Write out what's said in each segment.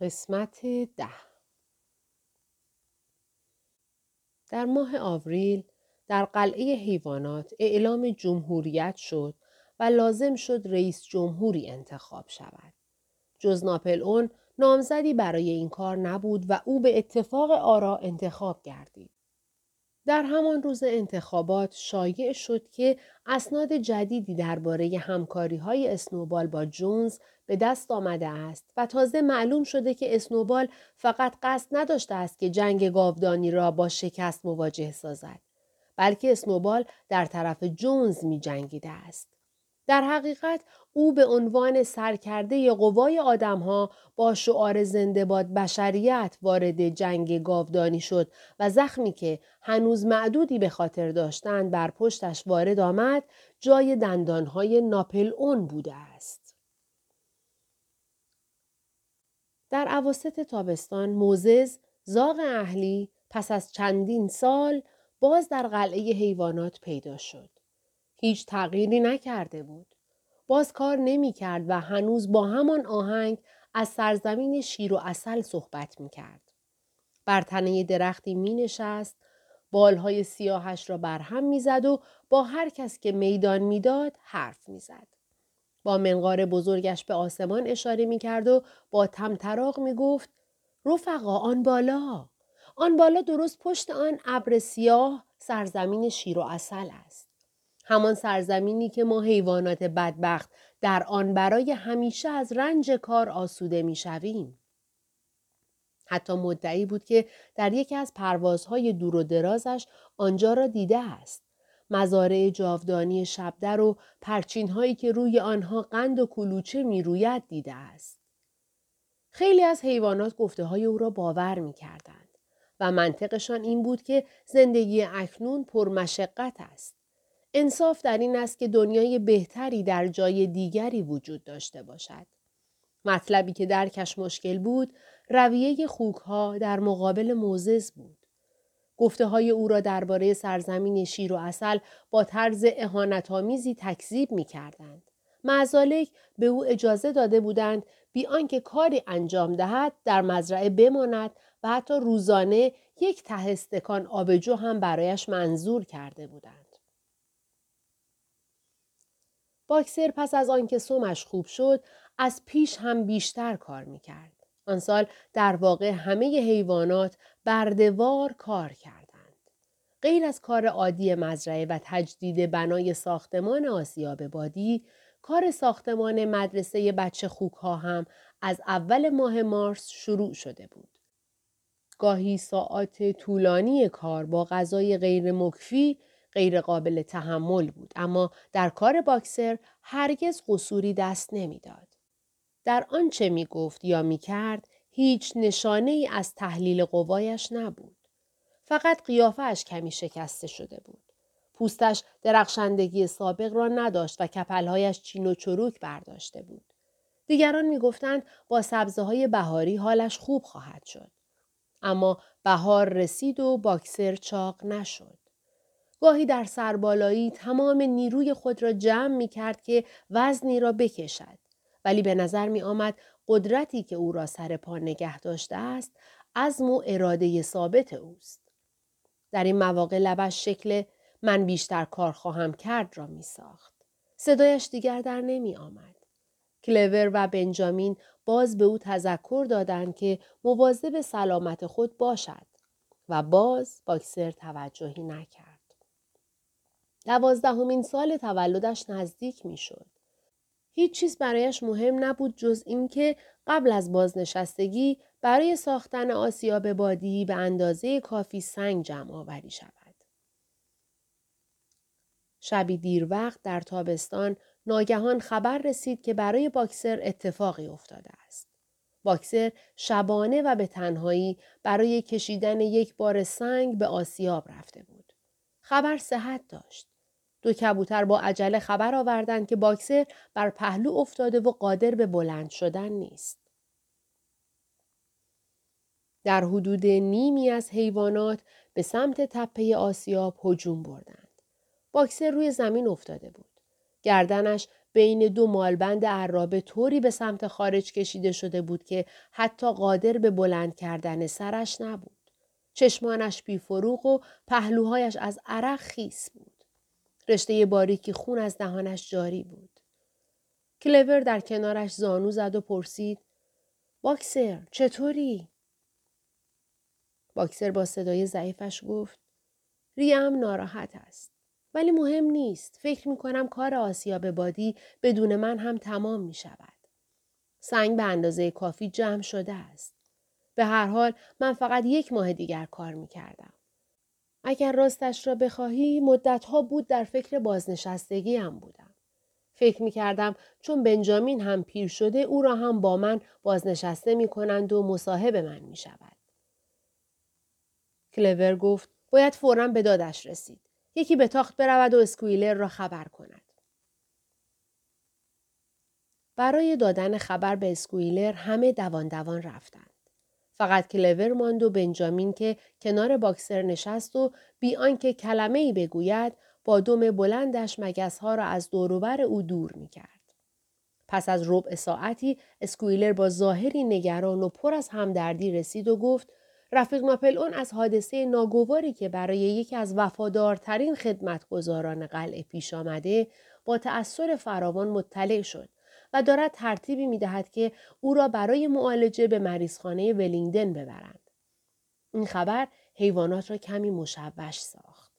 قسمت ده در ماه آوریل در قلعه حیوانات اعلام جمهوریت شد و لازم شد رئیس جمهوری انتخاب شود. جز ناپل اون نامزدی برای این کار نبود و او به اتفاق آرا انتخاب گردید. در همان روز انتخابات شایع شد که اسناد جدیدی درباره همکاری های اسنوبال با جونز به دست آمده است و تازه معلوم شده که اسنوبال فقط قصد نداشته است که جنگ گاودانی را با شکست مواجه سازد بلکه اسنوبال در طرف جونز می جنگیده است. در حقیقت او به عنوان سرکرده قوای آدمها با شعار زنده باد بشریت وارد جنگ گاودانی شد و زخمی که هنوز معدودی به خاطر داشتند بر پشتش وارد آمد جای دندانهای ناپل اون بوده است. در عواسط تابستان موزز زاغ اهلی پس از چندین سال باز در قلعه حیوانات پیدا شد. هیچ تغییری نکرده بود. باز کار نمی کرد و هنوز با همان آهنگ از سرزمین شیر و اصل صحبت می کرد. بر تنه درختی می نشست، بالهای سیاهش را برهم می‌زد و با هر کس که میدان می‌داد حرف می‌زد. با منقار بزرگش به آسمان اشاره می کرد و با تمطراق می گفت رفقا آن بالا آن بالا درست پشت آن ابر سیاه سرزمین شیر و اصل است. همان سرزمینی که ما حیوانات بدبخت در آن برای همیشه از رنج کار آسوده می شویم. حتی مدعی بود که در یکی از پروازهای دور و درازش آنجا را دیده است. مزارع جاودانی شبدر و پرچین هایی که روی آنها قند و کلوچه می روید دیده است. خیلی از حیوانات گفته های او را باور می کردند و منطقشان این بود که زندگی اکنون پرمشقت است. انصاف در این است که دنیای بهتری در جای دیگری وجود داشته باشد. مطلبی که درکش مشکل بود رویه خوکها در مقابل موزز بود. گفته های او را درباره سرزمین شیر و اصل با طرز اهانتآمیزی تکذیب می کردند. معزالک به او اجازه داده بودند بی آنکه کاری انجام دهد در مزرعه بماند و حتی روزانه یک ته استکان آبجو هم برایش منظور کرده بودند. باکسر پس از آنکه سومش خوب شد از پیش هم بیشتر کار می‌کرد. آن سال در واقع همه حیوانات بردوار کار کردند. غیر از کار عادی مزرعه و تجدید بنای ساختمان آسیاب بادی، کار ساختمان مدرسه بچه خوک ها هم از اول ماه مارس شروع شده بود. گاهی ساعات طولانی کار با غذای غیر مکفی غیر قابل تحمل بود اما در کار باکسر هرگز قصوری دست نمی‌داد. در آنچه می گفت یا می کرد هیچ نشانه ای از تحلیل قوایش نبود. فقط قیافش کمی شکسته شده بود. پوستش درخشندگی سابق را نداشت و کپلهایش چین و چروک برداشته بود. دیگران می‌گفتند با سبزه های بهاری حالش خوب خواهد شد. اما بهار رسید و باکسر چاق نشد. گاهی در سربالایی تمام نیروی خود را جمع می کرد که وزنی را بکشد. ولی به نظر می آمد قدرتی که او را سر پا نگه داشته است عزم و اراده ثابت اوست. در این مواقع لبش شکل من بیشتر کار خواهم کرد را می ساخت. صدایش دیگر در نمی آمد. کلور و بنجامین باز به او تذکر دادند که مواظب سلامت خود باشد و باز باکسر توجهی نکرد. دوازدهمین سال تولدش نزدیک می‌شد. هیچ چیز برایش مهم نبود جز اینکه قبل از بازنشستگی برای ساختن آسیاب بادی به اندازه کافی سنگ جمع آوری شود. شبی دیر وقت در تابستان ناگهان خبر رسید که برای باکسر اتفاقی افتاده است. باکسر شبانه و به تنهایی برای کشیدن یک بار سنگ به آسیاب رفته بود. خبر صحت داشت. دو کبوتر با عجله خبر آوردند که باکسر بر پهلو افتاده و قادر به بلند شدن نیست. در حدود نیمی از حیوانات به سمت تپه آسیاب هجوم بردند. باکسر روی زمین افتاده بود. گردنش بین دو مالبند عرابه طوری به سمت خارج کشیده شده بود که حتی قادر به بلند کردن سرش نبود. چشمانش بیفروغ و پهلوهایش از عرق خیس بود. رشته باریکی خون از دهانش جاری بود. کلور در کنارش زانو زد و پرسید باکسر چطوری؟ باکسر با صدای ضعیفش گفت ریم ناراحت است. ولی مهم نیست. فکر می کنم کار آسیاب بادی بدون من هم تمام می شود. سنگ به اندازه کافی جمع شده است. به هر حال من فقط یک ماه دیگر کار می کردم. اگر راستش را بخواهی مدتها بود در فکر بازنشستگی هم بودم. فکر می کردم چون بنجامین هم پیر شده او را هم با من بازنشسته می کنند و مصاحب من می شود. کلور گفت باید فورا به دادش رسید. یکی به تاخت برود و اسکویلر را خبر کند. برای دادن خبر به اسکویلر همه دوان دوان رفتند. فقط کلور ماند و بنجامین که کنار باکسر نشست و بی آنکه کلمه ای بگوید با دم بلندش مگس ها را از دوروبر او دور می کرد. پس از ربع ساعتی اسکویلر با ظاهری نگران و پر از همدردی رسید و گفت رفیق ناپل اون از حادثه ناگواری که برای یکی از وفادارترین خدمتگزاران قلعه پیش آمده با تأثیر فراوان مطلع شد و دارد ترتیبی می دهد که او را برای معالجه به مریضخانه ولینگدن ببرند. این خبر حیوانات را کمی مشوش ساخت.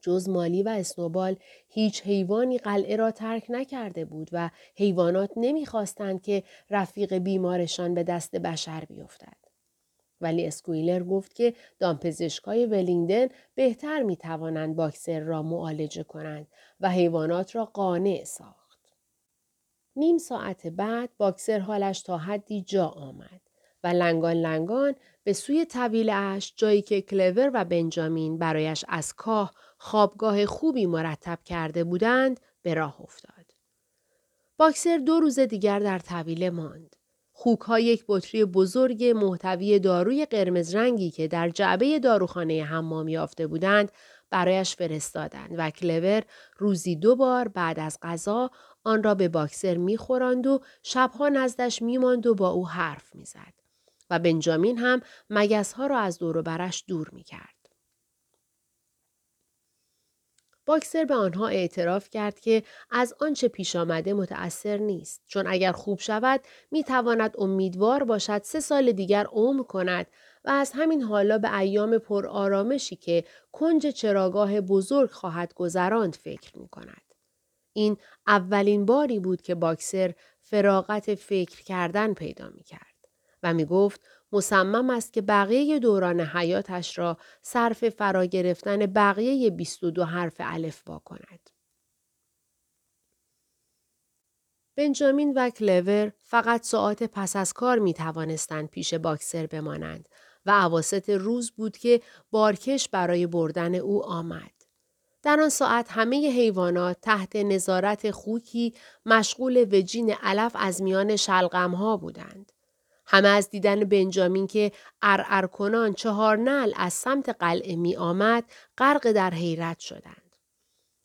جز مالی و اسنوبال هیچ حیوانی قلعه را ترک نکرده بود و حیوانات نمی‌خواستند که رفیق بیمارشان به دست بشر بیفتد. ولی اسکویلر گفت که دامپزشکای ولینگدن بهتر می توانند باکسر را معالجه کنند و حیوانات را قانع ساخت. نیم ساعت بعد باکسر حالش تا حدی جا آمد و لنگان لنگان به سوی طویل اش جایی که کلور و بنجامین برایش از کاه خوابگاه خوبی مرتب کرده بودند به راه افتاد. باکسر دو روز دیگر در طویله ماند. خوک ها یک بطری بزرگ محتوی داروی قرمز رنگی که در جعبه داروخانه حمام یافته بودند برایش فرستادند و کلور روزی دو بار بعد از غذا آن را به باکسر میخوراند و شبها نزدش میماند و با او حرف می‌زد و بنجامین هم مگس ها را از دور برش دور می‌کرد. باکسر به آنها اعتراف کرد که از آنچه پیش آمده متأثر نیست چون اگر خوب شود می تواند امیدوار باشد سه سال دیگر عمر کند و از همین حالا به ایام پر آرامشی که کنج چراگاه بزرگ خواهد گذراند فکر می کند. این اولین باری بود که باکسر فراغت فکر کردن پیدا می کرد و می گفت مصمم است که بقیه دوران حیاتش را صرف فرا گرفتن بقیه 22 حرف الف با کند. بنجامین و کلور فقط ساعت پس از کار می توانستند پیش باکسر بمانند و عواست روز بود که بارکش برای بردن او آمد. در آن ساعت همه حیوانات تحت نظارت خوکی مشغول وجین علف از میان شلغم ها بودند. همه از دیدن بنجامین که ارعر کنان چهار نل از سمت قلعه می آمد غرق در حیرت شدند.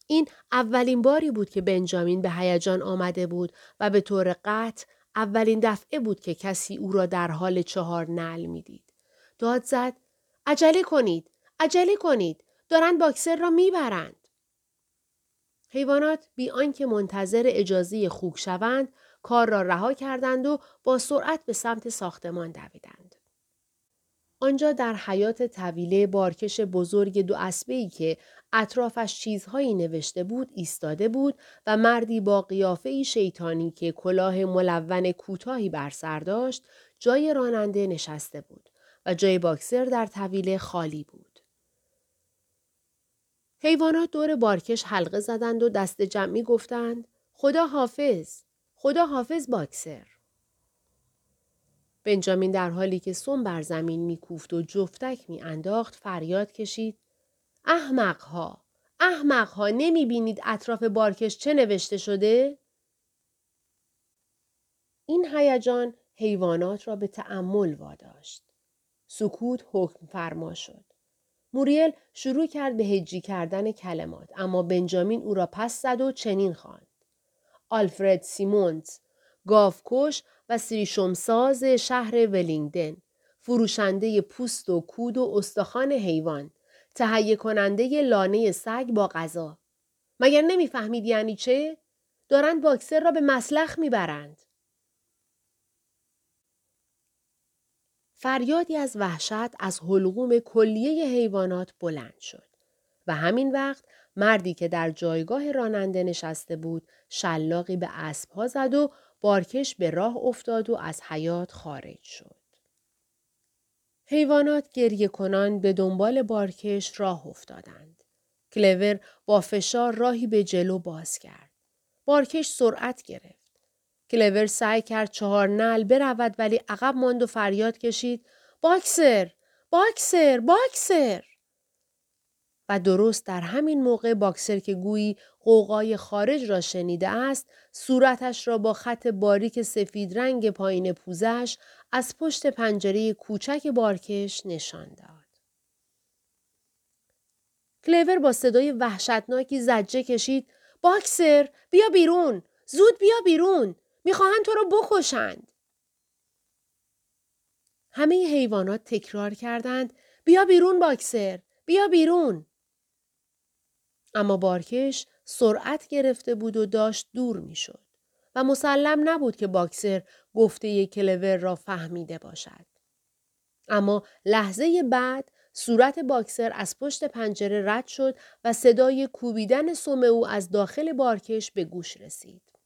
این اولین باری بود که بنجامین به هیجان آمده بود و به طور قطع اولین دفعه بود که کسی او را در حال چهار نل می‌دید. داد زد عجله کنید عجله کنید دارند باکسر را می‌برند. حیوانات بی آنکه منتظر اجازه خوک شوند کار را رها کردند و با سرعت به سمت ساختمان دویدند. آنجا در حیات طویله بارکش بزرگ دو اسبه که اطرافش چیزهایی نوشته بود ایستاده بود و مردی با قیافه شیطانی که کلاه ملون کوتاهی بر سر داشت جای راننده نشسته بود و جای باکسر در طویله خالی بود. حیوانات دور بارکش حلقه زدند و دست جمعی گفتند خدا حافظ خدا حافظ باکسر بنجامین در حالی که سم بر زمین میکوفت و جفتک میانداخت فریاد کشید احمقها احمقها نمی بینید اطراف بارکش چه نوشته شده؟ این هیجان حیوانات را به تأمل واداشت. سکوت حکم فرما شد. موریل شروع کرد به هجی کردن کلمات اما بنجامین او را پس زد و چنین خواند. آلفرد سیمونز، گاوکش و سریشمساز شهر ولینگدن، فروشنده پوست و کود و استخوان حیوان، تهیه کننده لانه سگ با غذا. مگر نمی‌فهمید یعنی چه؟ دارند باکسر را به مسلخ می‌برند. فریادی از وحشت از حلقوم کلیه حیوانات بلند شد و همین وقت مردی که در جایگاه راننده نشسته بود شلاقی به اسبها زد و بارکش به راه افتاد و از حیاط خارج شد. حیوانات گریه کنان به دنبال بارکش راه افتادند. کلور با فشار راهی به جلو باز کرد. بارکش سرعت گرفت. کلور سعی کرد چهار نعل برود ولی عقب ماند و فریاد کشید باکسر باکسر باکسر! و درست در همین موقع باکسر که گویی غوغای خارج را شنیده است صورتش را با خط باریک سفید رنگ پایین پوزه‌اش از پشت پنجره کوچک بارکش نشان داد. کلیور با صدای وحشتناکی زجه کشید باکسر بیا بیرون! زود بیا بیرون! می‌خواهند تو رو بکشند همه حیوانات تکرار کردند بیا بیرون باکسر بیا بیرون اما بارکش سرعت گرفته بود و داشت دور می‌شد و مسلم نبود که باکسر گفته کلور را فهمیده باشد. اما لحظه بعد صورت باکسر از پشت پنجره رد شد و صدای کوبیدن سم او از داخل بارکش به گوش رسید.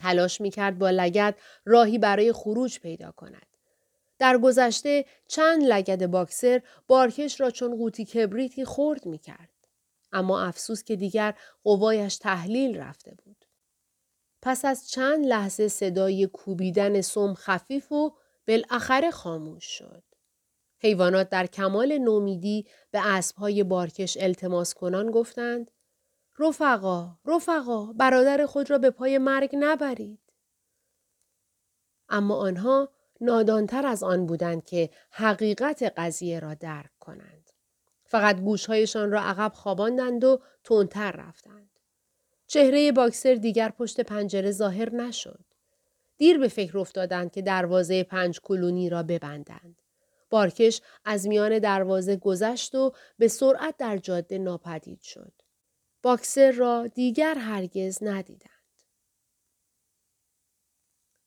تلاش می‌کرد با لگد راهی برای خروج پیدا کند. در گذشته چند لگد باکسر بارکش را چون قوطی کبریتی خورد می‌کرد. اما افسوس که دیگر قوایش تحلیل رفته بود. پس از چند لحظه صدای کوبیدن سم خفیف و بالاخره خاموش شد. حیوانات در کمال نومیدی به اسبهای بارکش التماس کنان گفتند رفقا، رفقا، برادر خود را به پای مرگ نبرید. اما آنها نادانتر از آن بودند که حقیقت قضیه را درک کنند. فقط گوشهایشان را عقب خواباندند و تندتر رفتند. چهره باکسر دیگر پشت پنجره ظاهر نشد. دیر به فکر افتادند که دروازه پنج کلونی را ببندند. بارکش از میان دروازه گذشت و به سرعت در جاده ناپدید شد. باکسر را دیگر هرگز ندیدند.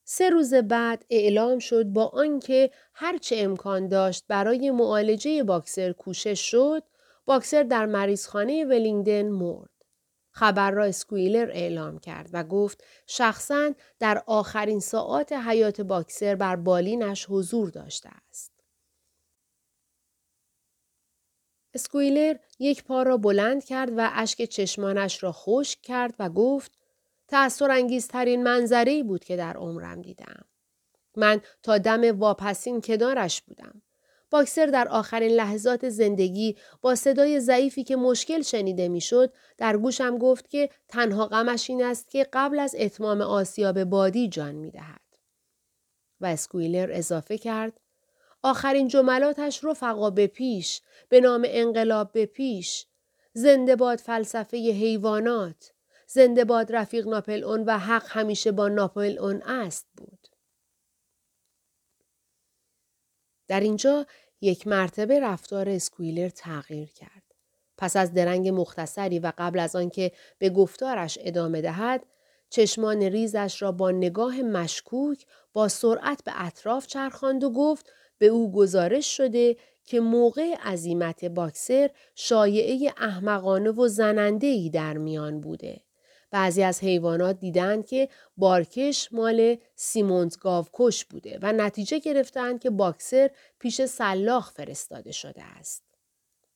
سه روز بعد اعلام شد با آنکه هرچه امکان داشت برای معالجه باکسر کوشش شد، باکسر در مریضخانه ولینگدن مرد. خبر را اسکویلر اعلام کرد و گفت شخصا در آخرین ساعات حیات باکسر بر بالینش حضور داشته است. اسکویلر یک پا را بلند کرد و اشک چشمانش را خشک کرد و گفت تأثیر انگیزترین منظری بود که در عمرم دیدم. من تا دم واپسین کنارش بودم. باکسر در آخرین لحظات زندگی با صدای ضعیفی که مشکل شنیده می‌شد در گوشم گفت که تنها غمش این است که قبل از اتمام آسیاب بادی جان می دهد. و اسکویلر اضافه کرد آخرین جملاتش رفقا به پیش به نام انقلاب به پیش زنده باد فلسفه حیوانات زنده باد رفیق ناپل اون و حق همیشه با ناپل اون است بود. در اینجا یک مرتبه رفتار اسکویلر تغییر کرد. پس از درنگ مختصری و قبل از آنکه به گفتارش ادامه دهد، چشمان ریزش را با نگاه مشکوک با سرعت به اطراف چرخاند و گفت به او گزارش شده که موقع عزیمت باکسر شایعه احمقانه و زننده ای در میان بوده. بعضی از حیوانات دیدند که بارکش مال سیمونز گاوکش بوده و نتیجه گرفتند که باکسر پیش سلاخ فرستاده شده است.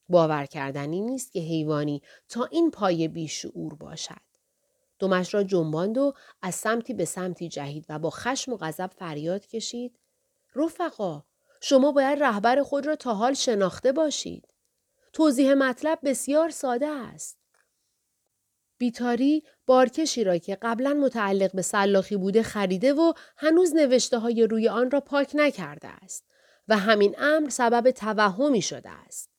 باور کردنی نیست که حیوانی تا این پای بیشعور باشد. دمش را جنباند و از سمتی به سمتی جهید و با خشم و غضب فریاد کشید رفقا شما باید رهبر خود را تا حال شناخته باشید توضیح مطلب بسیار ساده است بیتاری بارکشی را که قبلا متعلق به سلاخی بوده خریده و هنوز نوشته های روی آن را پاک نکرده است و همین امر سبب توهمی شده است.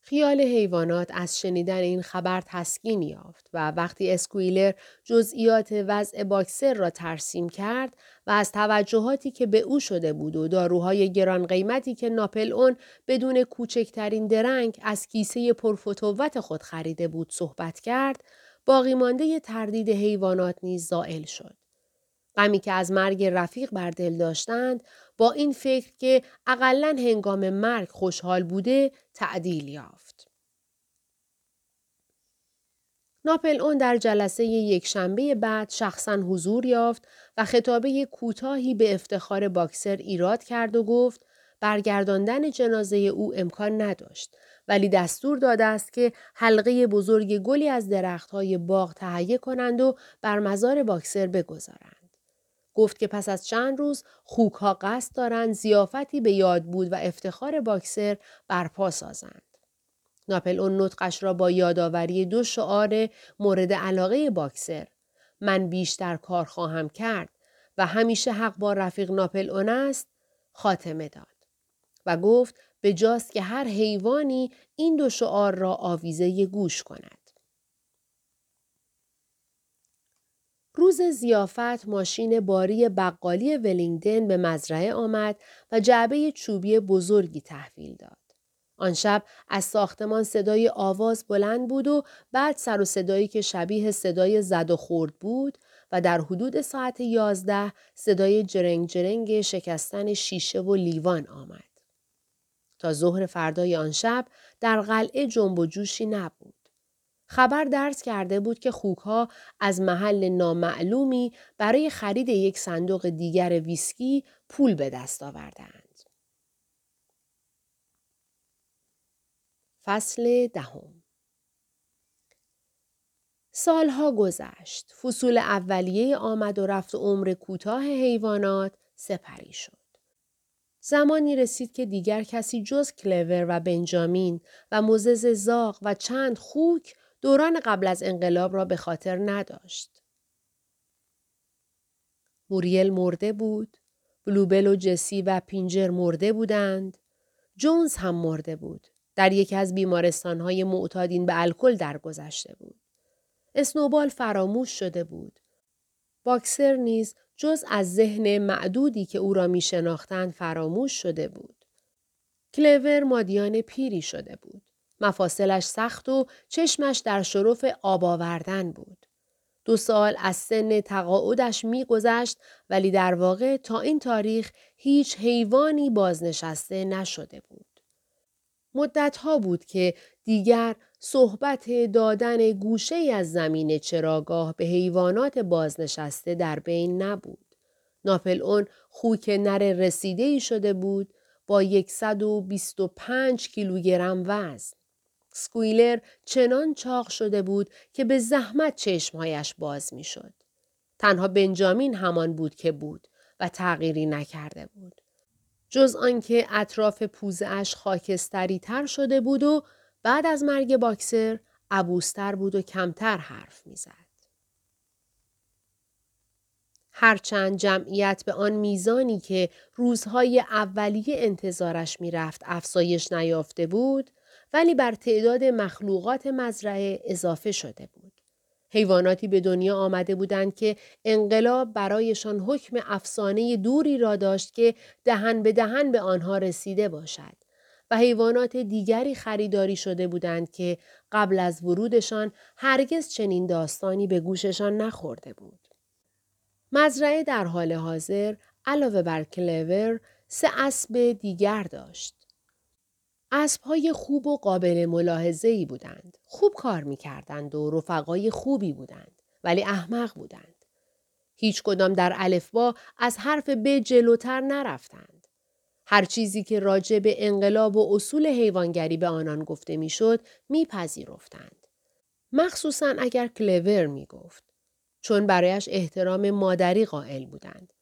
خیال حیوانات از شنیدن این خبر تسکین یافت و وقتی اسکویلر جزئیات وضع باکسر را ترسیم کرد و از توجهاتی که به او شده بود و داروهای گران قیمتی که ناپل اون بدون کوچکترین درنگ از کیسه پرفتوت خود خریده بود صحبت کرد باقی مانده تردید حیوانات نیز زائل شد. غمی که از مرگ رفیق بر دل داشتند با این فکر که اقلا هنگام مرگ خوشحال بوده تعدیل یافت. ناپل اون در جلسه یک شنبه بعد شخصا حضور یافت و خطابه کوتاهی به افتخار باکسر ایراد کرد و گفت برگرداندن جنازه او امکان نداشت ولی دستور داده است که حلقه بزرگ گلی از درختهای باغ تهیه کنند و بر مزار باکسر بگذارند. گفت که پس از چند روز خوک ها قصد دارند زیافتی به یاد بود و افتخار باکسر برپا سازند. ناپل اون نطقش را با یادآوری دو شعار مورد علاقه باکسر من بیشتر کار خواهم کرد و همیشه حق با رفیق ناپل اون است خاتمه داد و گفت به جاست که هر حیوانی این دو شعار را آویزه گوش کند. روز زیافت ماشین باری بقالی ولینگدن به مزرعه آمد و جعبه چوبی بزرگی تحویل داد. آن شب از ساختمان صدای آواز بلند بود و بعد سر و صدایی که شبیه صدای زد و خورد بود و در حدود ساعت یازده صدای جرنگ جرنگ شکستن شیشه و لیوان آمد. تا ظهر فردای آن شب در قلعه جنب و جوشی نبود. خبر درس کرده بود که خوکها از محل نامعلومی برای خرید یک صندوق دیگر ویسکی پول به دست آوردند. فصل دهم سالها گذشت. فصول اولیه آمد و رفت و عمر کوتاه حیوانات سپری شد. زمانی رسید که دیگر کسی جز کلور و بنجامین و موزز زاغ و چند خوک دوران قبل از انقلاب را به خاطر نداشت. موریل مرده بود. بلوبل و جسی و پینجر مرده بودند. جونز هم مرده بود. در یکی از بیمارستانهای معتادین به الکل درگذشته بود. اسنوبال فراموش شده بود. باکسر نیز جز از ذهن معدودی که او را می شناختند فراموش شده بود. کلور مادیان پیری شده بود. مفاصلش سخت و چشمش در شرف آب آوردن بود. دو سال از سن تقاعدش میگذشت ولی در واقع تا این تاریخ هیچ حیوانی بازنشسته نشده بود. مدتها بود که دیگر صحبت دادن گوشه از زمین چراگاه به حیوانات بازنشسته در بین نبود. ناپل اون خوک نر رسیده شده بود با 125 کیلوگرم وزن. سکویلر چنان چاق شده بود که به زحمت چشمهایش باز می‌شد. تنها بنجامین همان بود که بود و تغییری نکرده بود. جز آنکه اطراف پوزش خاکستری تر شده بود و بعد از مرگ باکسر عبوستر بود و کمتر حرف می‌زد. هرچند جمعیت به آن میزانی که روزهای اولیه انتظارش می‌رفت افزایش نیافته بود ولی بر تعداد مخلوقات مزرعه اضافه شده بود. حیواناتی به دنیا آمده بودند که انقلاب برایشان حکم افسانه دوری را داشت که دهن به دهن به آنها رسیده باشد و حیوانات دیگری خریداری شده بودند که قبل از ورودشان هرگز چنین داستانی به گوششان نخورده بود. مزرعه در حال حاضر علاوه بر کلور سه اسب دیگر داشت. اسبهای خوب و قابل ملاحظه ای بودند. خوب کار می کردند و رفقای خوبی بودند. ولی احمق بودند. هیچ کدام در الفبا از حرف ب جلوتر نرفتند. هر چیزی که راجع به انقلاب و اصول حیوانگری به آنان گفته می‌شد میپذیرفتند. مخصوصا اگر کلور می گفت. چون برایش احترام مادری قائل بودند.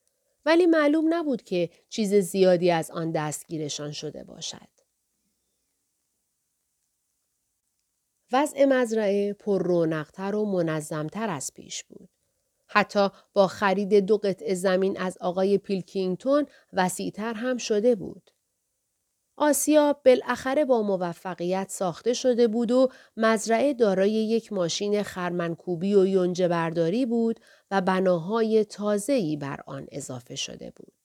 ولی معلوم نبود که چیز زیادی از آن دستگیرشان شده باشد. وضع مزرعه پر رونقتر و منظمتر از پیش بود. حتی با خرید دو قطع زمین از آقای پیلکینگتون وسیعتر هم شده بود. آسیا بالاخره با موفقیت ساخته شده بود و مزرعه دارای یک ماشین خرمنکوبی و یونجه برداری بود و بناهای تازه‌ای بر آن اضافه شده بود.